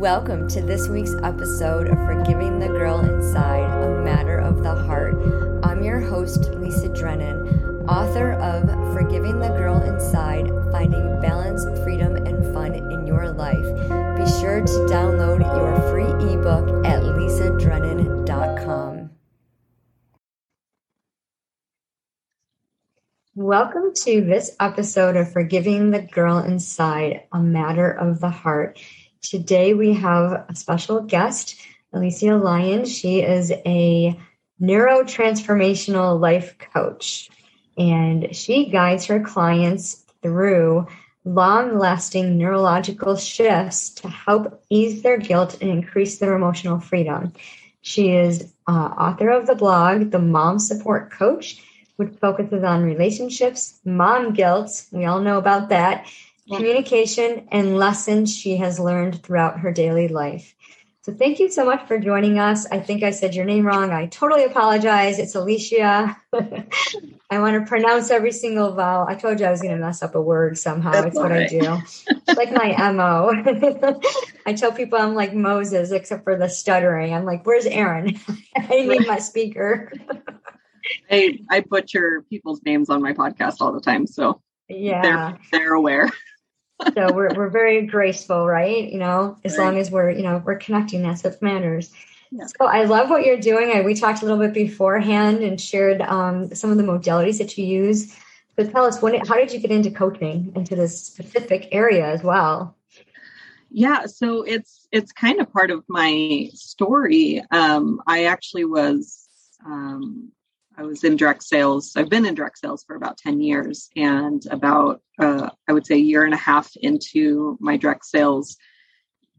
Welcome to this week's episode of Forgiving the Girl Inside, a Matter of the Heart. I'm your host, Lisa Drennan, author of Forgiving the Girl Inside Finding Balance, Freedom, and Fun in Your Life. Be sure to download your free ebook at lisadrennan.com. Welcome to this episode of Forgiving the Girl Inside, a Matter of the Heart. Today we have a special guest, Alicia Lyon. She is a neurotransformational life coach, and she guides her clients through long lasting neurological shifts to help ease their guilt and increase their emotional freedom. She is uh, author of the blog, The Mom Support Coach, which focuses on relationships, mom guilt. We all know about that communication, and lessons she has learned throughout her daily life. So thank you so much for joining us. I think I said your name wrong. I totally apologize. It's Alicia. I want to pronounce every single vowel. I told you I was going to mess up a word somehow. That's it's what right. I do. It's like my MO. I tell people I'm like Moses, except for the stuttering. I'm like, where's Aaron? I need my speaker. I, I butcher people's names on my podcast all the time. So yeah, they're, they're aware so we're we're very graceful, right? You know, as long as we're you know we're connecting, that's what matters. Yeah. So I love what you're doing. I, we talked a little bit beforehand and shared um, some of the modalities that you use. But tell us, when, how did you get into coaching into this specific area as well? Yeah, so it's it's kind of part of my story. Um, I actually was um, I was in direct sales. I've been in direct sales for about 10 years and about, uh, I would say, a year and a half into my direct sales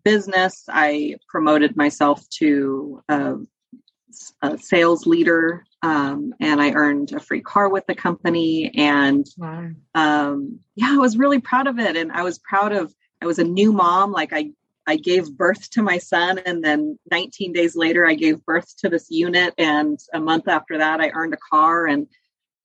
business, I promoted myself to a, a sales leader um, and I earned a free car with the company. And wow. um, yeah, I was really proud of it. And I was proud of, I was a new mom. Like I I gave birth to my son, and then 19 days later, I gave birth to this unit. And a month after that, I earned a car. And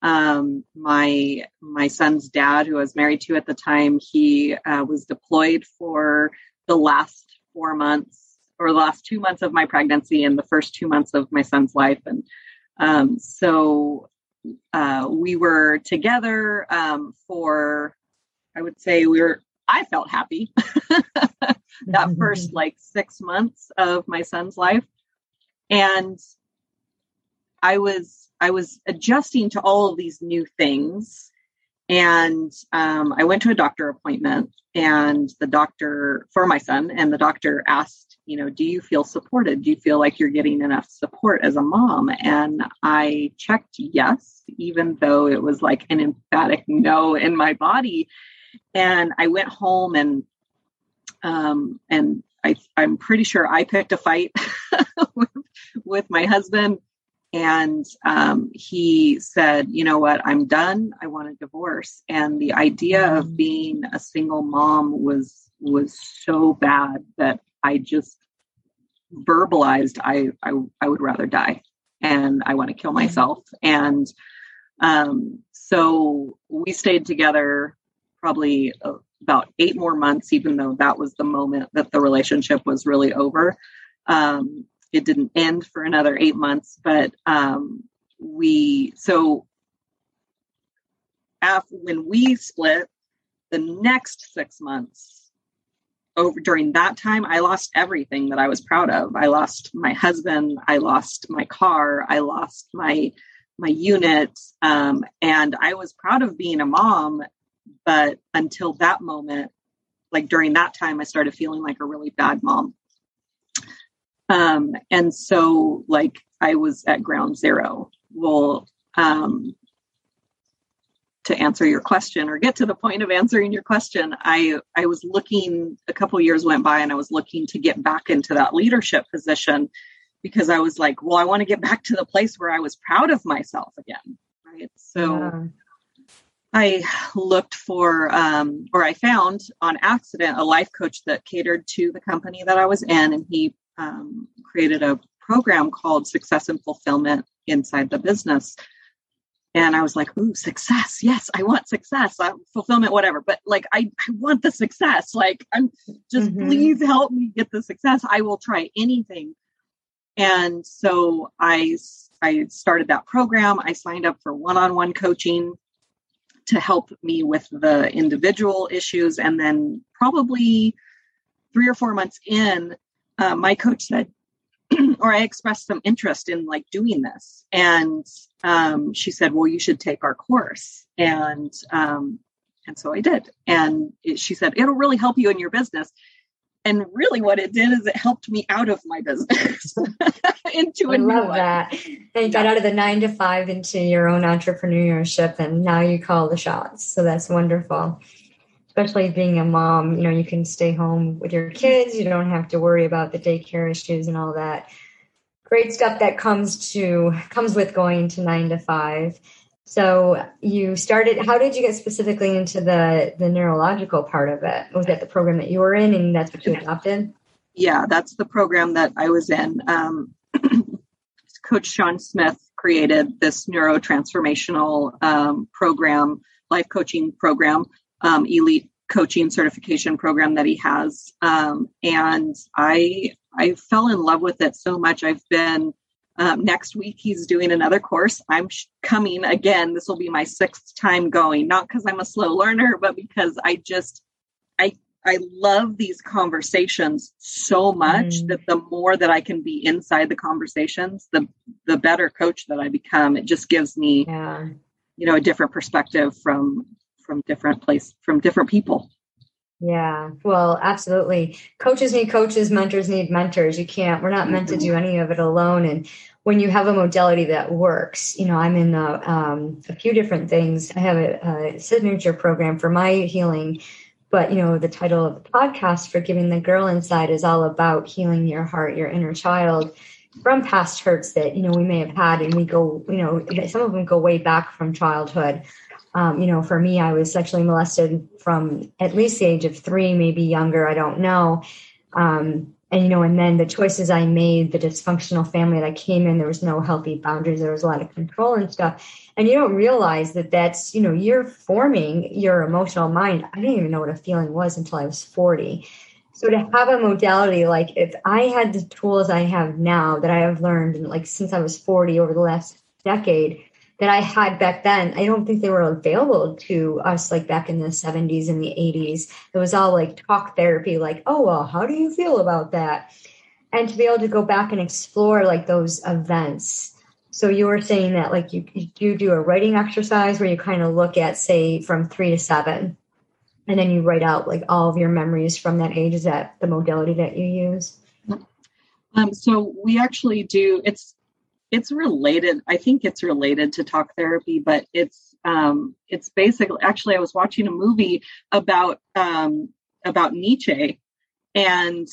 um, my my son's dad, who I was married to at the time, he uh, was deployed for the last four months or the last two months of my pregnancy and the first two months of my son's life. And um, so uh, we were together um, for, I would say, we were I felt happy that first like six months of my son's life. And I was I was adjusting to all of these new things. And um, I went to a doctor appointment and the doctor for my son, and the doctor asked, you know, do you feel supported? Do you feel like you're getting enough support as a mom? And I checked yes, even though it was like an emphatic no in my body and I went home and um, and I, I'm pretty sure I picked a fight with, with, my husband, and um, he said, "You know what? I'm done. I want a divorce." And the idea of mm. being a single mom was was so bad that I just verbalized, "I I, I would rather die, and I want to kill mm. myself." And um, so we stayed together probably uh, about eight more months, even though that was the moment that the relationship was really over. Um, it didn't end for another eight months, but um, we, so after, when we split, the next six months, over during that time, I lost everything that I was proud of. I lost my husband, I lost my car, I lost my my unit, um, and I was proud of being a mom but until that moment, like during that time, I started feeling like a really bad mom. Um, and so, like, I was at ground zero. Well, um, to answer your question or get to the point of answering your question, I I was looking. A couple years went by, and I was looking to get back into that leadership position because I was like, well, I want to get back to the place where I was proud of myself again. Right. So. Yeah I looked for, um, or I found on accident, a life coach that catered to the company that I was in, and he um, created a program called Success and Fulfillment inside the business. and I was like, ooh, success. Yes, I want success, uh, fulfillment, whatever. But like, I, I want the success. Like, I'm just mm-hmm. please help me get the success. I will try anything. And so I, I started that program. I signed up for one-on-one coaching to help me with the individual issues. And then probably three or four months in, uh, my coach said, or I expressed some interest in like doing this. And um, she said, well, you should take our course. And, um, and so I did. And it, she said, it'll really help you in your business. And really what it did is it helped me out of my business into a I love that. And you got out of the nine to five into your own entrepreneurship and now you call the shots. So that's wonderful especially being a mom, you know, you can stay home with your kids. You don't have to worry about the daycare issues and all that great stuff that comes to comes with going to nine to five. So you started. How did you get specifically into the the neurological part of it? Was that the program that you were in, and that's what you adopted? Yeah, that's the program that I was in. Um, Coach Sean Smith created this neurotransformational um, program, life coaching program um, elite coaching certification program that he has. Um, and I I fell in love with it so much. I've been um, next week he's doing another course. I'm sh- coming again. This will be my sixth time going, not because I'm a slow learner, but because I just I I love these conversations so much mm. that the more that I can be inside the conversations, the the better coach that I become. It just gives me yeah. you know a different perspective from from different place from different people. Yeah, well, absolutely. Coaches need coaches, mentors need mentors. You can't, we're not meant to do any of it alone. And when you have a modality that works, you know, I'm in a, um, a few different things. I have a, a signature program for my healing, but, you know, the title of the podcast, Forgiving the Girl Inside, is all about healing your heart, your inner child from past hurts that, you know, we may have had. And we go, you know, some of them go way back from childhood. Um, you know, for me, I was sexually molested from at least the age of three, maybe younger. I don't know. Um, and you know, and then the choices I made, the dysfunctional family that I came in, there was no healthy boundaries. There was a lot of control and stuff. And you don't realize that that's, you know, you're forming your emotional mind. I didn't even know what a feeling was until I was 40. So to have a modality like if I had the tools I have now that I have learned, and like since I was 40 over the last decade, that I had back then, I don't think they were available to us like back in the 70s and the 80s. It was all like talk therapy, like, oh, well, how do you feel about that? And to be able to go back and explore like those events. So you were saying that like you, you do a writing exercise where you kind of look at, say, from three to seven, and then you write out like all of your memories from that age. Is that the modality that you use? Um, so we actually do. It's it's related i think it's related to talk therapy but it's um it's basically actually i was watching a movie about um about nietzsche and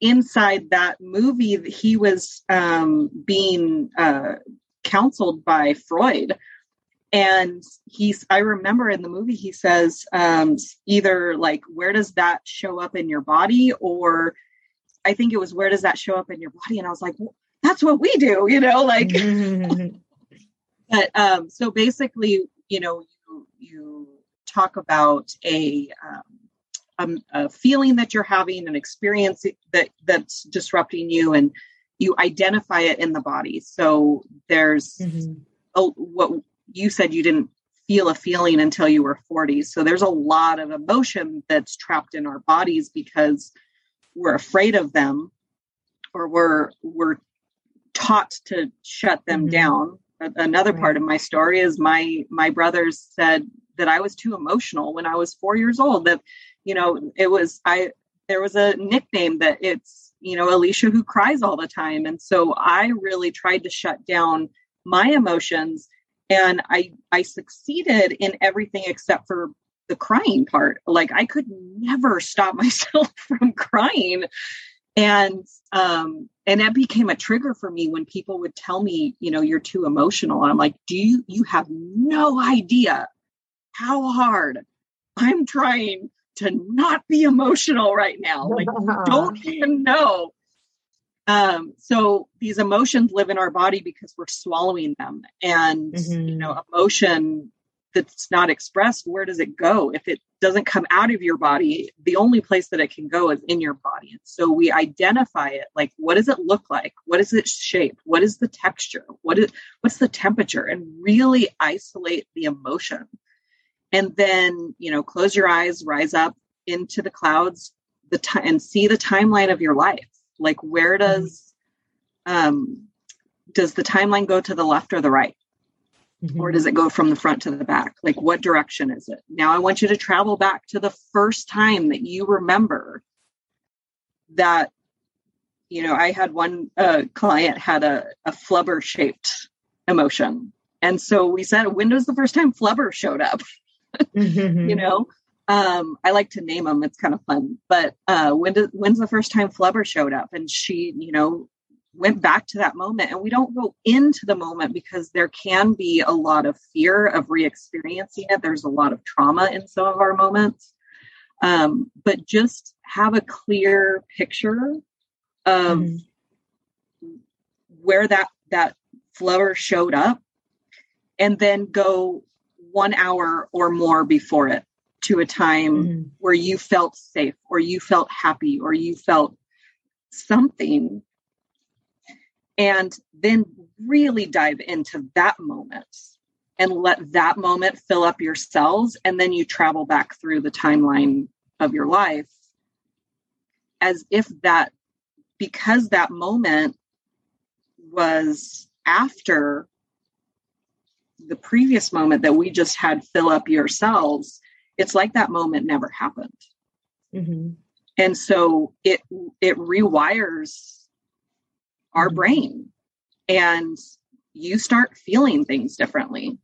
inside that movie he was um being uh counseled by freud. And he's i remember in the movie he says um either like where does that show up in your body? Or i think it was where does that show up in your body? And i was like well, that's what we do, you know, like. but um, so basically, you know, you you talk about a, um, a, a feeling that you're having, an experience that that's disrupting you, and you identify it in the body. So there's mm-hmm. a, what you said you didn't feel a feeling until you were 40. So there's a lot of emotion that's trapped in our bodies because we're afraid of them or we're we're taught to shut them mm-hmm. down. Another right. part of my story is my my brothers said that I was too emotional when I was four years old. That you know it was I there was a nickname that it's you know Alicia who cries all the time, and so I really tried to shut down my emotions, and I I succeeded in everything except for the crying part. Like I could never stop myself from crying and um and that became a trigger for me when people would tell me you know you're too emotional. And i'm like do you you have no idea how hard i'm trying to not be emotional right now. Like don't even know. Um, so these emotions live in our body because we're swallowing them. And mm-hmm. you know emotion that's not expressed where does it go? If it doesn't come out of your body the only place that it can go is in your body. And so we identify it like what does it look like? What is its shape? What is the texture? What is what's the temperature? And really isolate the emotion. And then you know close your eyes rise up into the clouds the time and see the timeline of your life. Like where mm-hmm. does um does the timeline go to the left or the right mm-hmm. or does it go from the front to the back like what direction is it now i want you to travel back to the first time that you remember that you know i had one uh, client had a, a flubber shaped emotion and so we said when was the first time flubber showed up mm-hmm. you know um, I like to name them. It's kind of fun. But uh, when did, when's the first time Flubber showed up? And she, you know, went back to that moment. And we don't go into the moment because there can be a lot of fear of re-experiencing it. There's a lot of trauma in some of our moments. Um, but just have a clear picture of mm where that that Flubber showed up, and then go one hour or more before it to a time mm-hmm. where you felt safe or you felt happy or you felt something and then really dive into that moment and let that moment fill up your cells and then you travel back through the timeline of your life as if that because that moment was after the previous moment that we just had fill up your cells it's like that moment never happened. Mm-hmm. And so it it rewires our mm-hmm. brain and you start feeling things differently.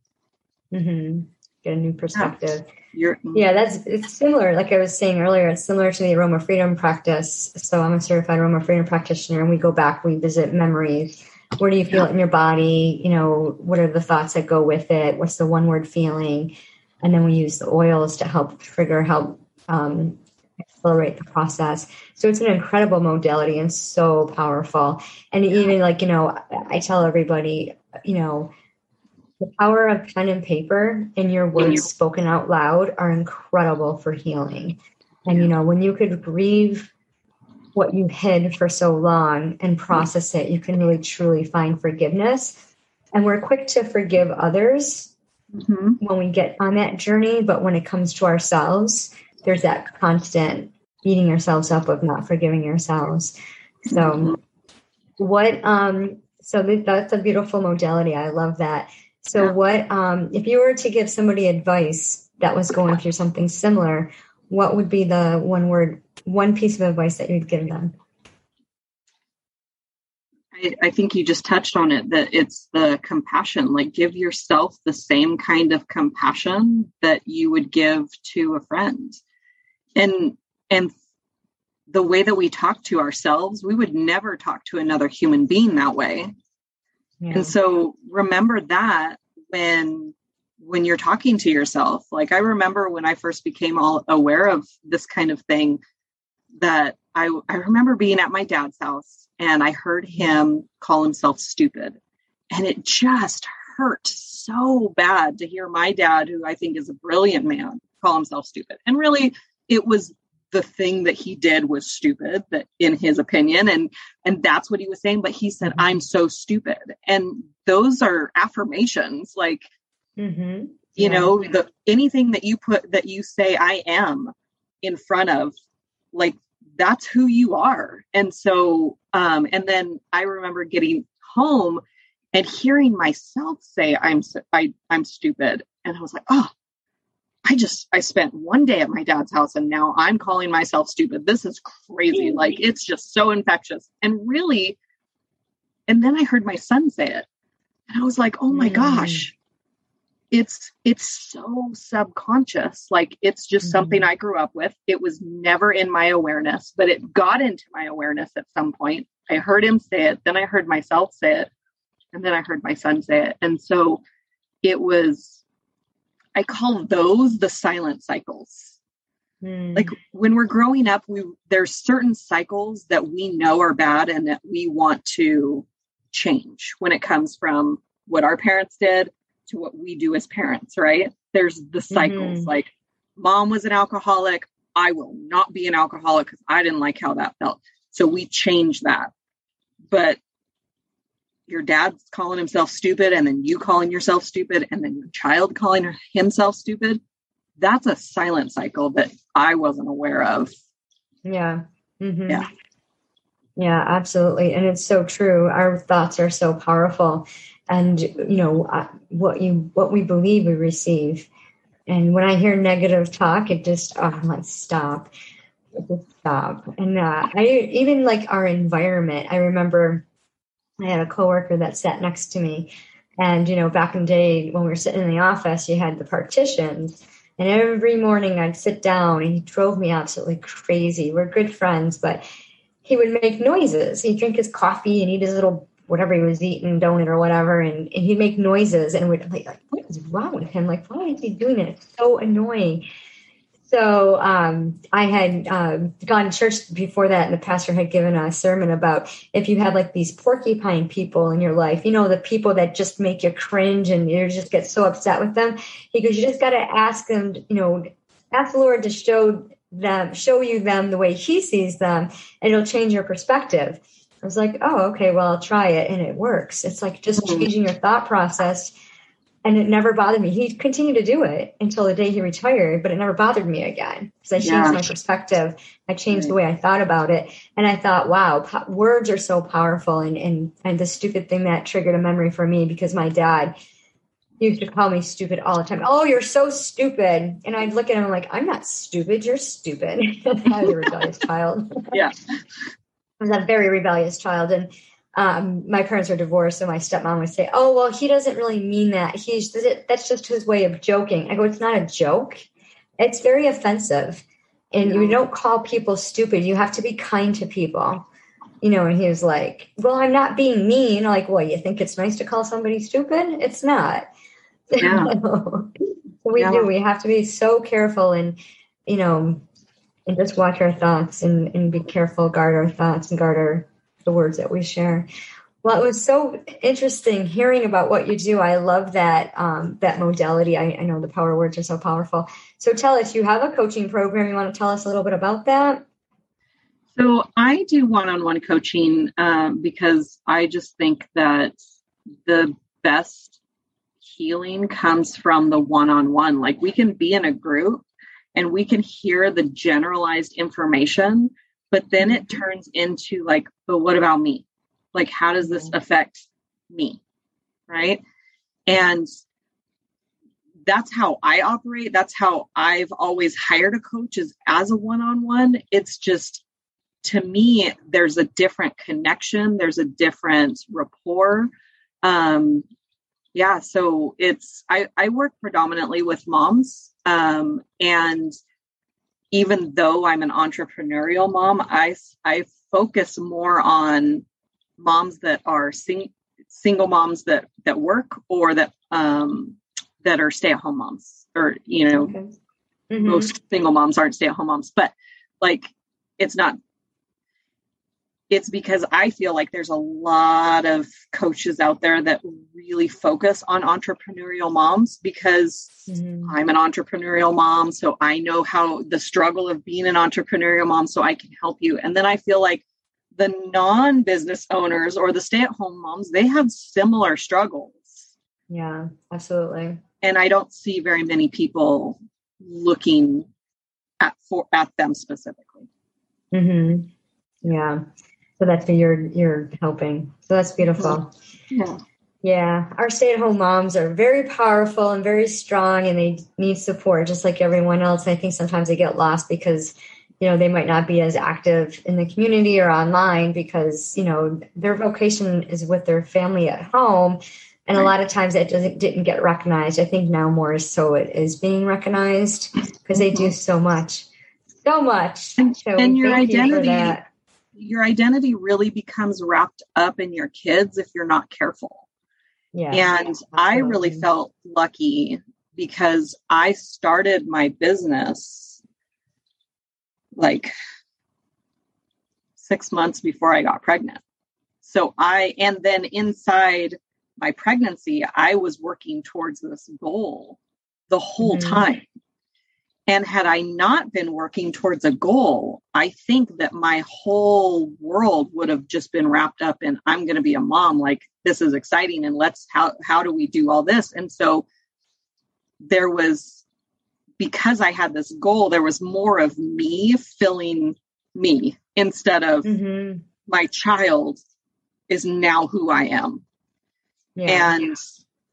Mm-hmm. Get a new perspective. Yeah. yeah, that's it's similar. Like I was saying earlier, it's similar to the aroma freedom practice. So I'm a certified aroma freedom practitioner, and we go back, we visit memories. Where do you feel yeah. it in your body? You know, what are the thoughts that go with it? What's the one word feeling? and then we use the oils to help trigger, help um, accelerate the process. So it's an incredible modality and so powerful. And even like, you know, I tell everybody, you know, the power of pen and paper and your words spoken out loud are incredible for healing. And, you know, when you could grieve what you hid for so long and process it, you can really truly find forgiveness. And we're quick to forgive others mm-hmm. when we get on that journey. But when it comes to ourselves, there's that constant beating yourselves up of not forgiving yourselves. So, what, um, so th- that's a beautiful modality. I love that. So, yeah. what, um, if you were to give somebody advice that was going through something similar, what would be the one word, one piece of advice that you'd give them? I, I think you just touched on it that it's the compassion. Like, give yourself the same kind of compassion that you would give to a friend. And, and the way that we talk to ourselves, we would never talk to another human being that way. Yeah. And so remember that when when you're talking to yourself. Like I remember when I first became all aware of this kind of thing that I I remember being at my dad's house and I heard him call himself stupid. And it just hurt so bad to hear my dad, who I think is a brilliant man, call himself stupid. And really, it was the thing that he did was stupid that in his opinion and and that's what he was saying but he said mm-hmm. i'm so stupid and those are affirmations like mm-hmm. you know the anything that you put that you say i am in front of like that's who you are. And so, um, and then I remember getting home and hearing myself say, I'm, I, I'm stupid. And I was like, oh, I just, I spent one day at my dad's house and now I'm calling myself stupid. This is crazy. Like it's just so infectious. And really, and then I heard my son say it and I was like, oh my mm. gosh, it's it's so subconscious like it's just mm-hmm. something i grew up with it was never in my awareness but it got into my awareness at some point i heard him say it then i heard myself say it and then i heard my son say it and so it was i call those the silent cycles Mm. Like when we're growing up, we there's certain cycles that we know are bad and that we want to change when it comes from what our parents did to what we do as parents, right? There's the cycles mm-hmm. like mom was an alcoholic. I will not be an alcoholic because I didn't like how that felt. So we change that. But your dad's calling himself stupid and then you calling yourself stupid and then your child calling himself stupid that's a silent cycle that i wasn't aware of. Yeah. Mm-hmm. yeah. Yeah absolutely. And it's so true. Our thoughts are so powerful. And you know what you what we believe we receive. And when i hear negative talk it just oh i'm like stop. Stop. And uh, i even like our environment i remember I had a coworker that sat next to me. And, you know, back in the day when we were sitting in the office, you had the partitions. And every morning I'd sit down and he drove me absolutely crazy. We're good friends, but he would make noises. He'd drink his coffee and eat his little whatever he was eating, donut or whatever, and, and he'd make noises and we'd like, what is wrong with him? Like, why is he doing it? It's so annoying. So um, I had uh, gone to church before that, and the pastor had given a sermon about if you have like these porcupine people in your life, you know, the people that just make you cringe and you just get so upset with them. He goes, you just got to ask them, you know, ask the Lord to show them, show you them the way He sees them, and it'll change your perspective. I was like, oh, okay, well, I'll try it, and it works. It's like just mm-hmm. changing your thought process and it never bothered me. He continued to do it until the day he retired, but it never bothered me again because I changed yeah. my perspective. I changed right. the way I thought about it, and I thought, wow, po- words are so powerful. And and and the stupid thing that triggered a memory for me because my dad used to call me stupid all the time. Oh, you're so stupid, and I'd look at him like, I'm not stupid. You're stupid. I was a rebellious child. Yeah, I was a very rebellious child, and um, my parents are divorced, so my stepmom would say, "Oh, well, he doesn't really mean that. He's that's just his way of joking." I go, "It's not a joke. It's very offensive, and you don't call people stupid. You have to be kind to people." You know, and he was like, "Well, I'm not being mean." Like, well, you think it's nice to call somebody stupid? It's not. Yeah. we do. We have to be so careful, and you know, and just watch our thoughts and, and be careful, guard our thoughts, and guard our the words that we share. Well, it was so interesting hearing about what you do. I love that um, that modality. I, I know the power words are so powerful. So tell us, you have a coaching program. You want to tell us a little bit about that? So I do one-on-one coaching um, because I just think that the best healing comes from the one-on-one. Like we can be in a group and we can hear the generalized information but then it turns into like but what about me? Like how does this mm-hmm. affect me? Right? And that's how i operate. That's how i've always hired a coach is as a one-on-one. It's just to me there's a different connection. There's a different rapport. Um yeah so it's i i work predominantly with moms um and even though I'm an entrepreneurial mom, I, I focus more on moms that are sing, single moms that, that work or that, um, that are stay at home moms or, you know, okay. mm-hmm. most single moms aren't stay at home moms, but like, it's not it's because I feel like there's a lot of coaches out there that really focus on entrepreneurial moms because mm-hmm. I'm an entrepreneurial mom. So I know how the struggle of being an entrepreneurial mom, so I can help you. And then I feel like the non business owners or the stay at home moms, they have similar struggles. Yeah, absolutely. And I don't see very many people looking at for at them specifically. Mm-hmm. Yeah. So that's what you're you're helping. So that's beautiful. Yeah. Yeah. Our stay-at-home moms are very powerful and very strong and they need support just like everyone else. I think sometimes they get lost because you know they might not be as active in the community or online because you know their vocation is with their family at home and a lot of times it doesn't didn't get recognized i think now more so it is being recognized because they do so much so much and, so and your identity you your identity really becomes wrapped up in your kids if you're not careful. Yeah. And yeah, I really felt lucky because I started my business like six months before I got pregnant. So I, and then inside my pregnancy, I was working towards this goal the whole mm-hmm. time. And had I not been working towards a goal, I think that my whole world would have just been wrapped up in I'm going to be a mom. Like this is exciting, and let's how how do we do all this? And so there was because I had this goal, there was more of me filling me instead of mm-hmm. my child is now who I am. Yeah. And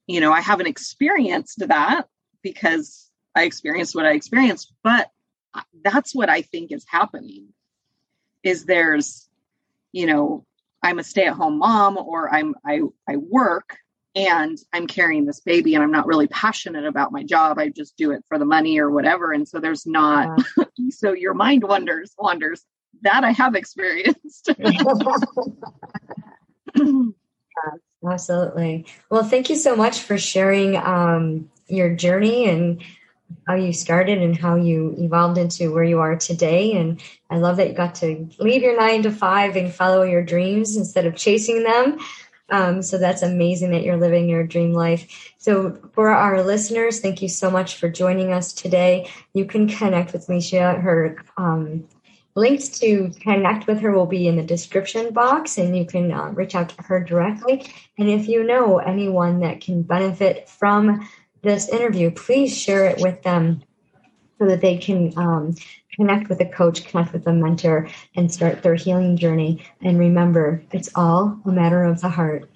you know, I haven't experienced that because I experienced what I experienced, but that's what I think is happening is there's you know I'm a stay-at-home mom or I'm I I work and I'm carrying this baby and I'm not really passionate about my job. I just do it for the money or whatever. And so there's not yeah. so your mind wanders wanders. That I have experienced. Absolutely. Well, thank you so much for sharing um, your journey and how you started and how you evolved into where you are today. And I love that you got to leave your nine to five and follow your dreams instead of chasing them. Um, so that's amazing that you're living your dream life. So for our listeners, thank you so much for joining us today. You can connect with Licia. Her um, links to connect with her will be in the description box, and you can uh, reach out to her directly. And if you know anyone that can benefit from this interview, please share it with them so that they can um, connect with a coach, connect with a mentor, and start their healing journey. And remember, it's all a matter of the heart.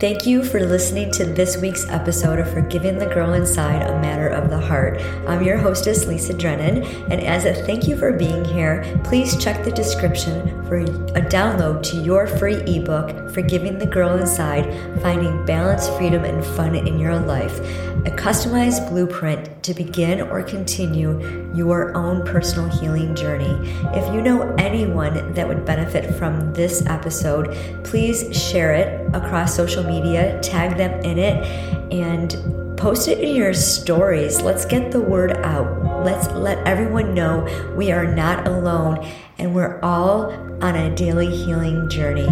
Thank you for listening to this week's episode of Forgiving the Girl Inside, a Matter of the Heart. I'm your hostess, Lisa Drennan, and as a thank you for being here, please check the description for a download to your free ebook, Forgiving the Girl Inside Finding Balance, Freedom, and Fun in Your Life, a customized blueprint to begin or continue your own personal healing journey. If you know anyone that would benefit from this episode, please share it across social media, tag them in it, and post it in your stories. Let's get the word out. Let's let everyone know we are not alone and we're all on a daily healing journey.